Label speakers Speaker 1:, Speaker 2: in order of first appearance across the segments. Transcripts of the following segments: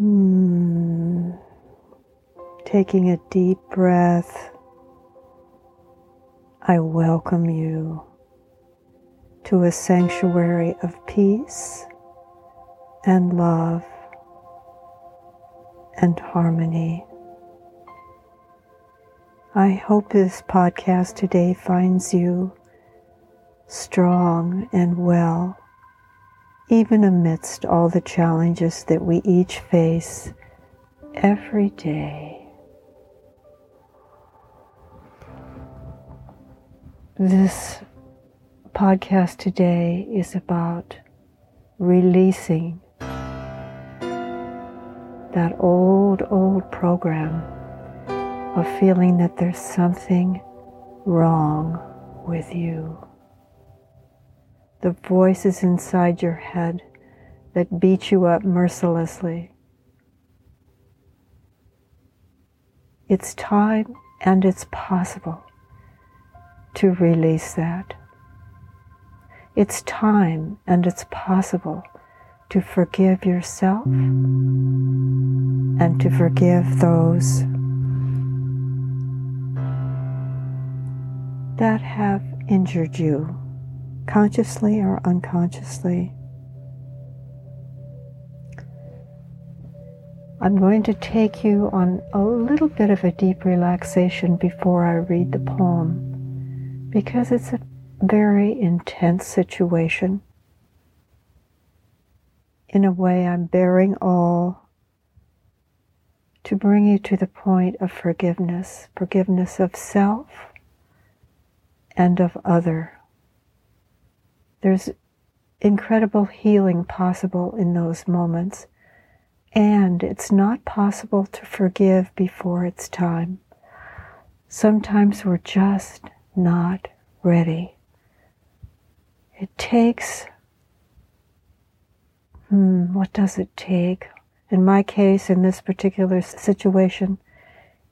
Speaker 1: Mm. Taking a deep breath, I welcome you to a sanctuary of peace and love and harmony. I hope this podcast today finds you strong and well even amidst all the challenges that we each face every day. This podcast today is about releasing that old, old program of feeling that there's something wrong with you the voices inside your head that beat you up mercilessly. It's time and it's possible to release that. It's time and it's possible to forgive yourself and to forgive those that have injured you consciously or unconsciously. I'm going to take you on a little bit of a deep relaxation before I read the poem because it's a very intense situation. In a way, I'm baring all to bring you to the point of forgiveness, forgiveness of self and of other. There's incredible healing possible in those moments. And it's not possible to forgive before it's time. Sometimes we're just not ready. It takes, hmm, what does it take? In my case, in this particular situation,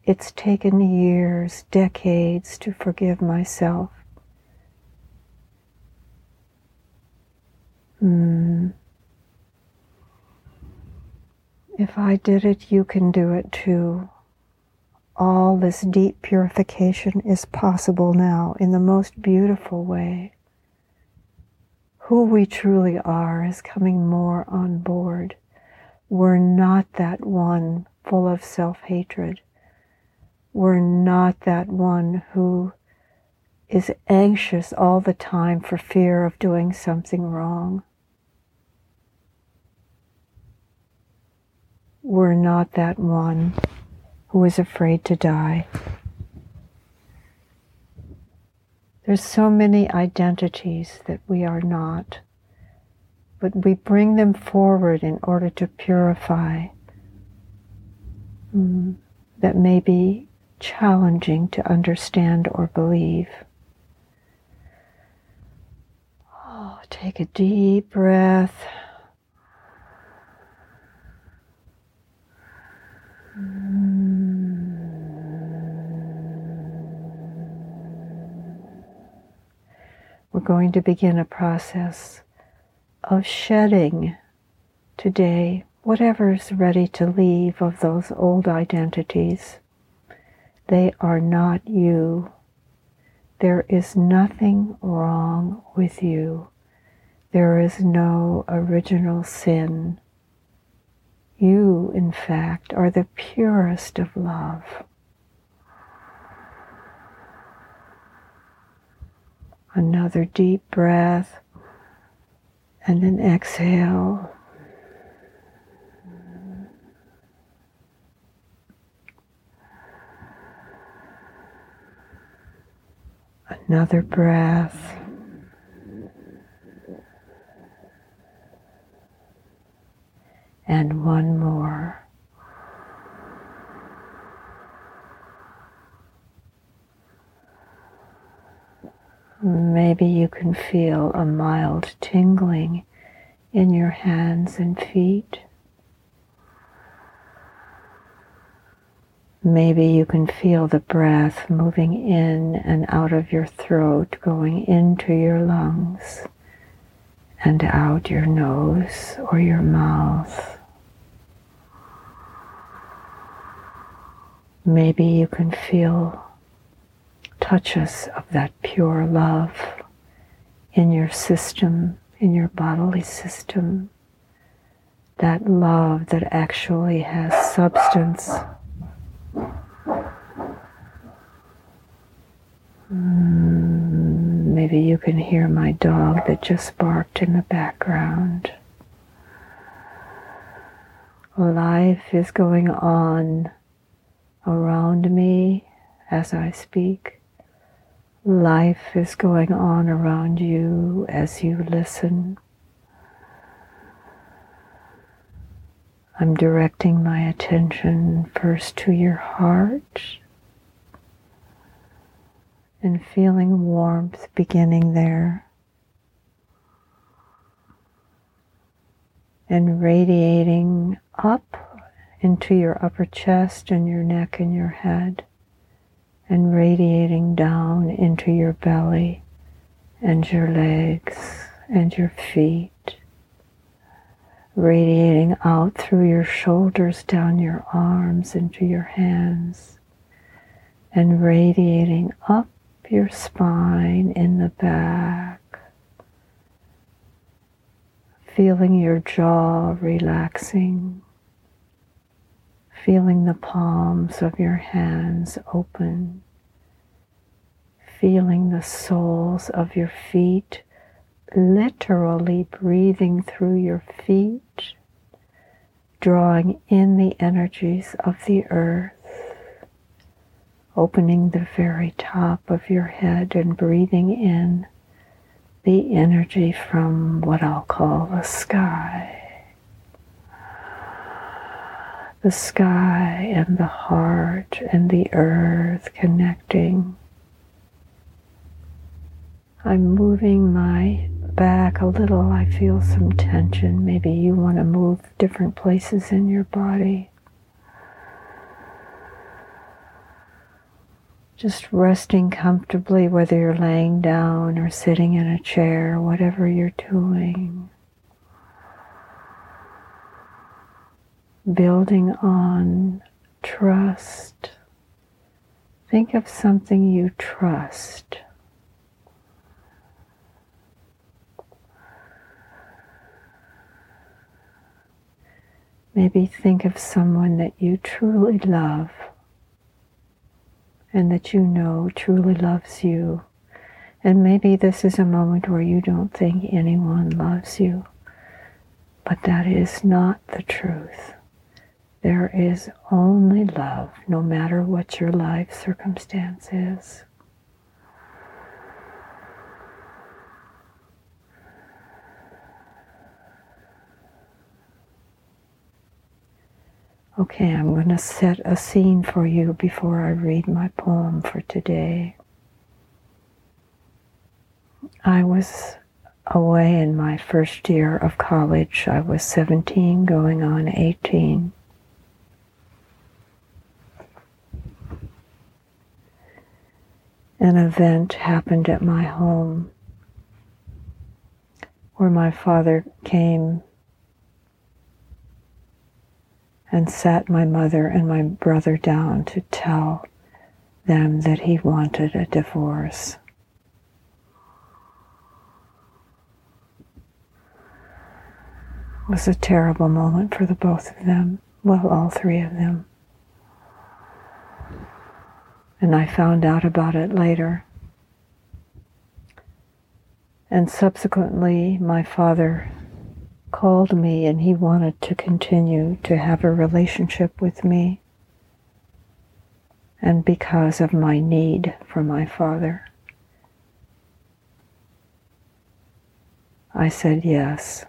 Speaker 1: it's taken years, decades to forgive myself. Mm. If I did it, you can do it too. All this deep purification is possible now in the most beautiful way. Who we truly are is coming more on board. We're not that one full of self hatred. We're not that one who is anxious all the time for fear of doing something wrong. We're not that one who is afraid to die. There's so many identities that we are not, but we bring them forward in order to purify mm, that may be challenging to understand or believe. Take a deep breath. We're going to begin a process of shedding today whatever's ready to leave of those old identities. They are not you. There is nothing wrong with you. There is no original sin. You, in fact, are the purest of love. Another deep breath and an exhale. Another breath. and one more. Maybe you can feel a mild tingling in your hands and feet. Maybe you can feel the breath moving in and out of your throat, going into your lungs and out your nose or your mouth. Maybe you can feel touches of that pure love in your system, in your bodily system. That love that actually has substance. Mm, maybe you can hear my dog that just barked in the background. Life is going on around me as I speak. Life is going on around you as you listen. I'm directing my attention first to your heart and feeling warmth beginning there. And radiating up into your upper chest and your neck and your head, and radiating down into your belly and your legs and your feet, radiating out through your shoulders, down your arms, into your hands, and radiating your spine in the back. Feeling your jaw relaxing feeling the palms of your hands open, feeling the soles of your feet literally breathing through your feet, drawing in the energies of the earth, opening the very top of your head and breathing in the energy from what I'll call the sky the sky and the heart and the earth connecting. I'm moving my back a little. I feel some tension. Maybe you want to move different places in your body. Just resting comfortably, whether you're laying down or sitting in a chair, whatever you're doing. building on trust. Think of something you trust. Maybe think of someone that you truly love and that you know truly loves you. And maybe this is a moment where you don't think anyone loves you, but that is not the truth. There is only love, no matter what your life circumstance is. Okay, I'm going to set a scene for you before I read my poem for today. I was away in my first year of college. I was 17, going on 18. an event happened at my home where my father came and sat my mother and my brother down to tell them that he wanted a divorce. It was a terrible moment for the both of them, well, all three of them. And I found out about it later. And subsequently, my father called me and he wanted to continue to have a relationship with me. And because of my need for my father, I said yes.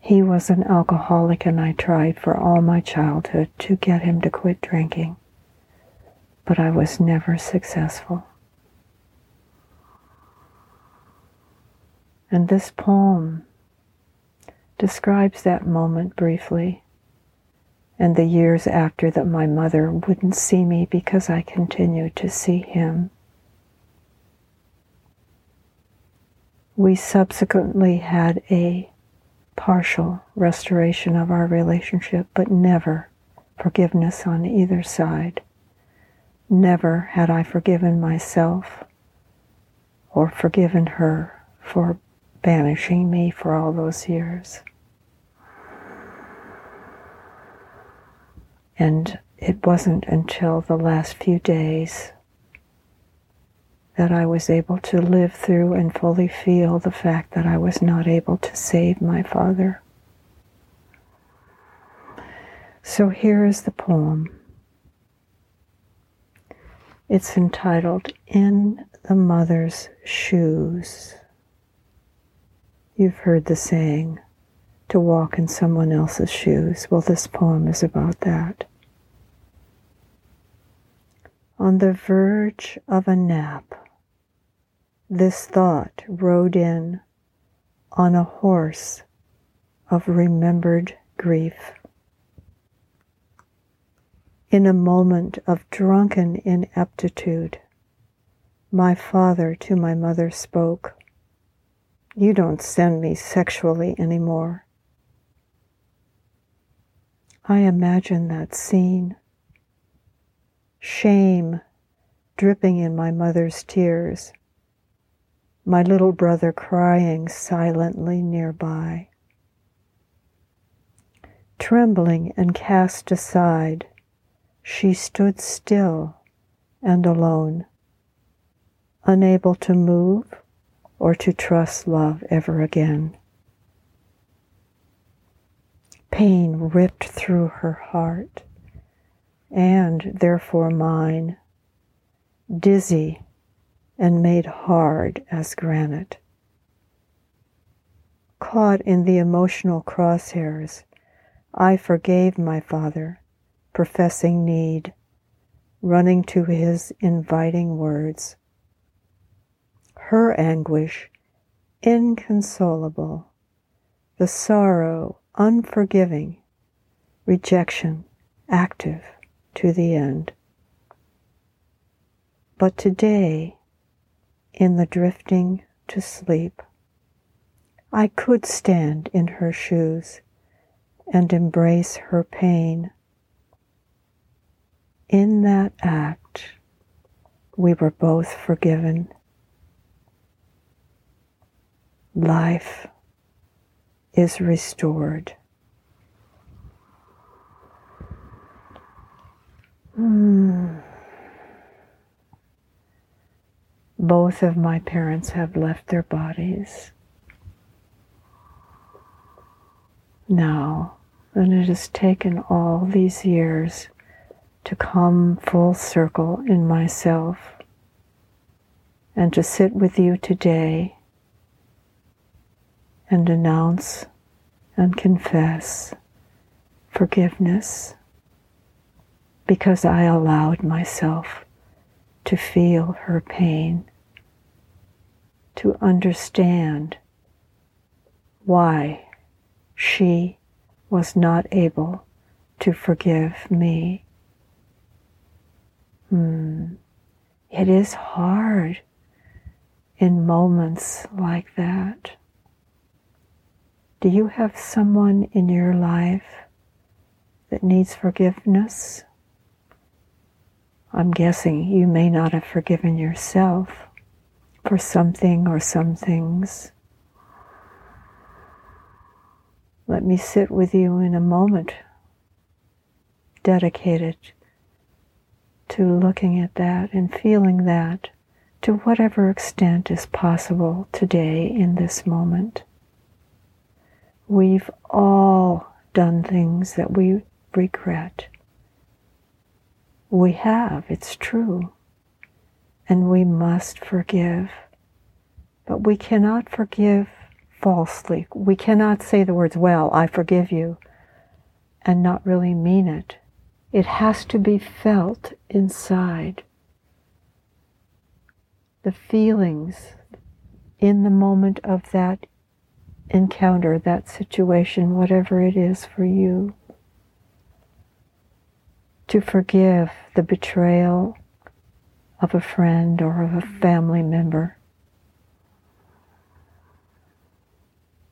Speaker 1: He was an alcoholic, and I tried for all my childhood to get him to quit drinking but I was never successful. And this poem describes that moment briefly and the years after that my mother wouldn't see me because I continued to see him. We subsequently had a partial restoration of our relationship, but never forgiveness on either side. Never had I forgiven myself or forgiven her for banishing me for all those years. And it wasn't until the last few days that I was able to live through and fully feel the fact that I was not able to save my father. So here is the poem. It's entitled In the Mother's Shoes. You've heard the saying, to walk in someone else's shoes. Well, this poem is about that. On the verge of a nap, this thought rode in on a horse of remembered grief. In a moment of drunken ineptitude, my father to my mother spoke, You don't send me sexually anymore. I imagine that scene. Shame dripping in my mother's tears my little brother crying silently nearby. Trembling and cast aside, she stood still and alone, unable to move or to trust love ever again. Pain ripped through her heart, and therefore mine, dizzy and made hard as granite. Caught in the emotional crosshairs, I forgave my father, professing need, running to his inviting words. Her anguish, inconsolable, the sorrow, unforgiving, rejection, active to the end. But today, in the drifting to sleep. I could stand in her shoes and embrace her pain. In that act, we were both forgiven. Life is restored. Mm. Both of my parents have left their bodies. Now, and it has taken all these years to come full circle in myself and to sit with you today and announce and confess forgiveness because I allowed myself to feel her pain, to understand why she was not able to forgive me. Hmm. It is hard in moments like that. Do you have someone in your life that needs forgiveness? I'm guessing you may not have forgiven yourself for something or some things. Let me sit with you in a moment dedicated to looking at that and feeling that to whatever extent is possible today in this moment. We've all done things that we regret. We have, it's true. And we must forgive. But we cannot forgive falsely. We cannot say the words, well, I forgive you, and not really mean it. It has to be felt inside. The feelings in the moment of that encounter, that situation, whatever it is for you to forgive the betrayal of a friend or of a family member.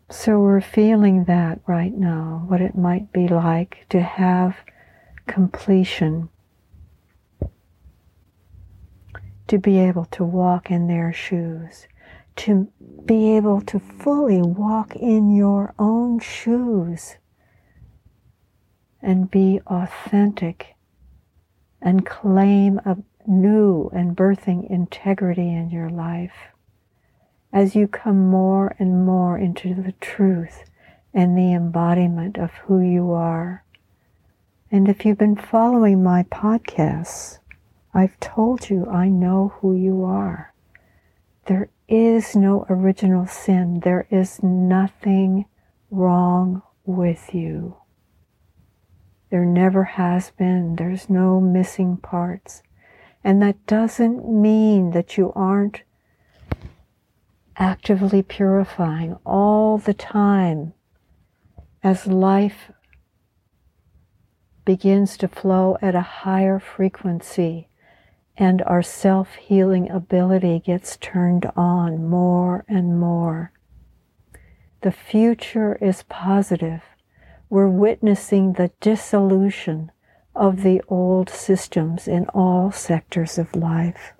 Speaker 1: So we're feeling that right now, what it might be like to have completion to be able to walk in their shoes, to be able to fully walk in your own shoes and be authentic and claim a new and birthing integrity in your life as you come more and more into the truth and the embodiment of who you are. And if you've been following my podcasts, I've told you I know who you are. There is no original sin. There is nothing wrong with you. There never has been. There's no missing parts. And that doesn't mean that you aren't actively purifying all the time as life begins to flow at a higher frequency and our self healing ability gets turned on more and more. The future is positive. We're witnessing the dissolution of the old systems in all sectors of life.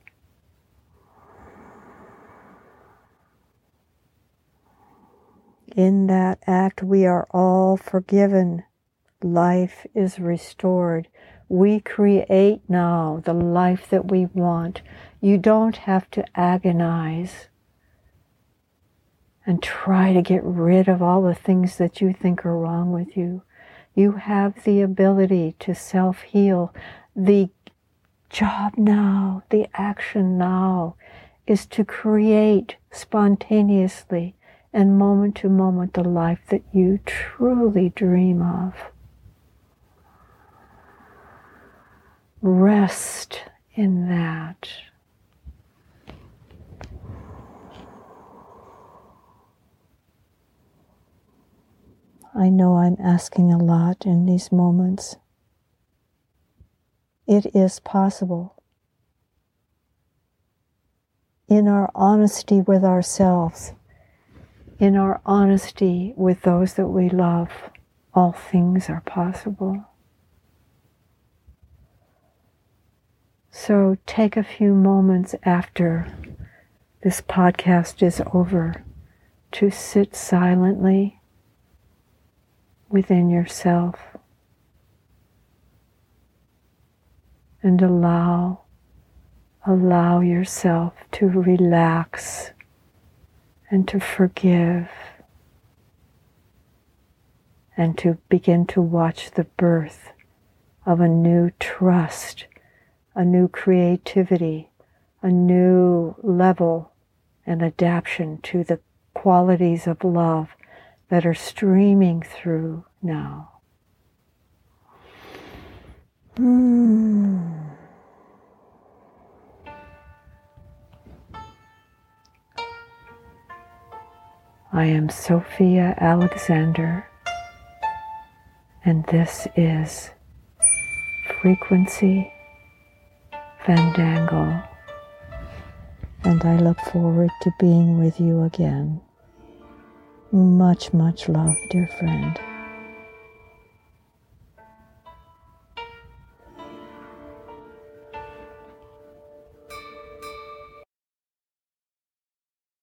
Speaker 1: In that act, we are all forgiven. Life is restored. We create now the life that we want. You don't have to agonize and try to get rid of all the things that you think are wrong with you. You have the ability to self heal. The job now, the action now, is to create spontaneously and moment to moment the life that you truly dream of. Rest in that. I know I'm asking a lot in these moments. It is possible. In our honesty with ourselves, in our honesty with those that we love, all things are possible. So take a few moments after this podcast is over to sit silently within yourself and allow allow yourself to relax and to forgive and to begin to watch the birth of a new trust, a new creativity, a new level and adaptation to the qualities of love that are streaming through now. Mm. I am Sophia Alexander, and this is Frequency Fandango. And I look forward to being with you again. Much, much love, dear friend.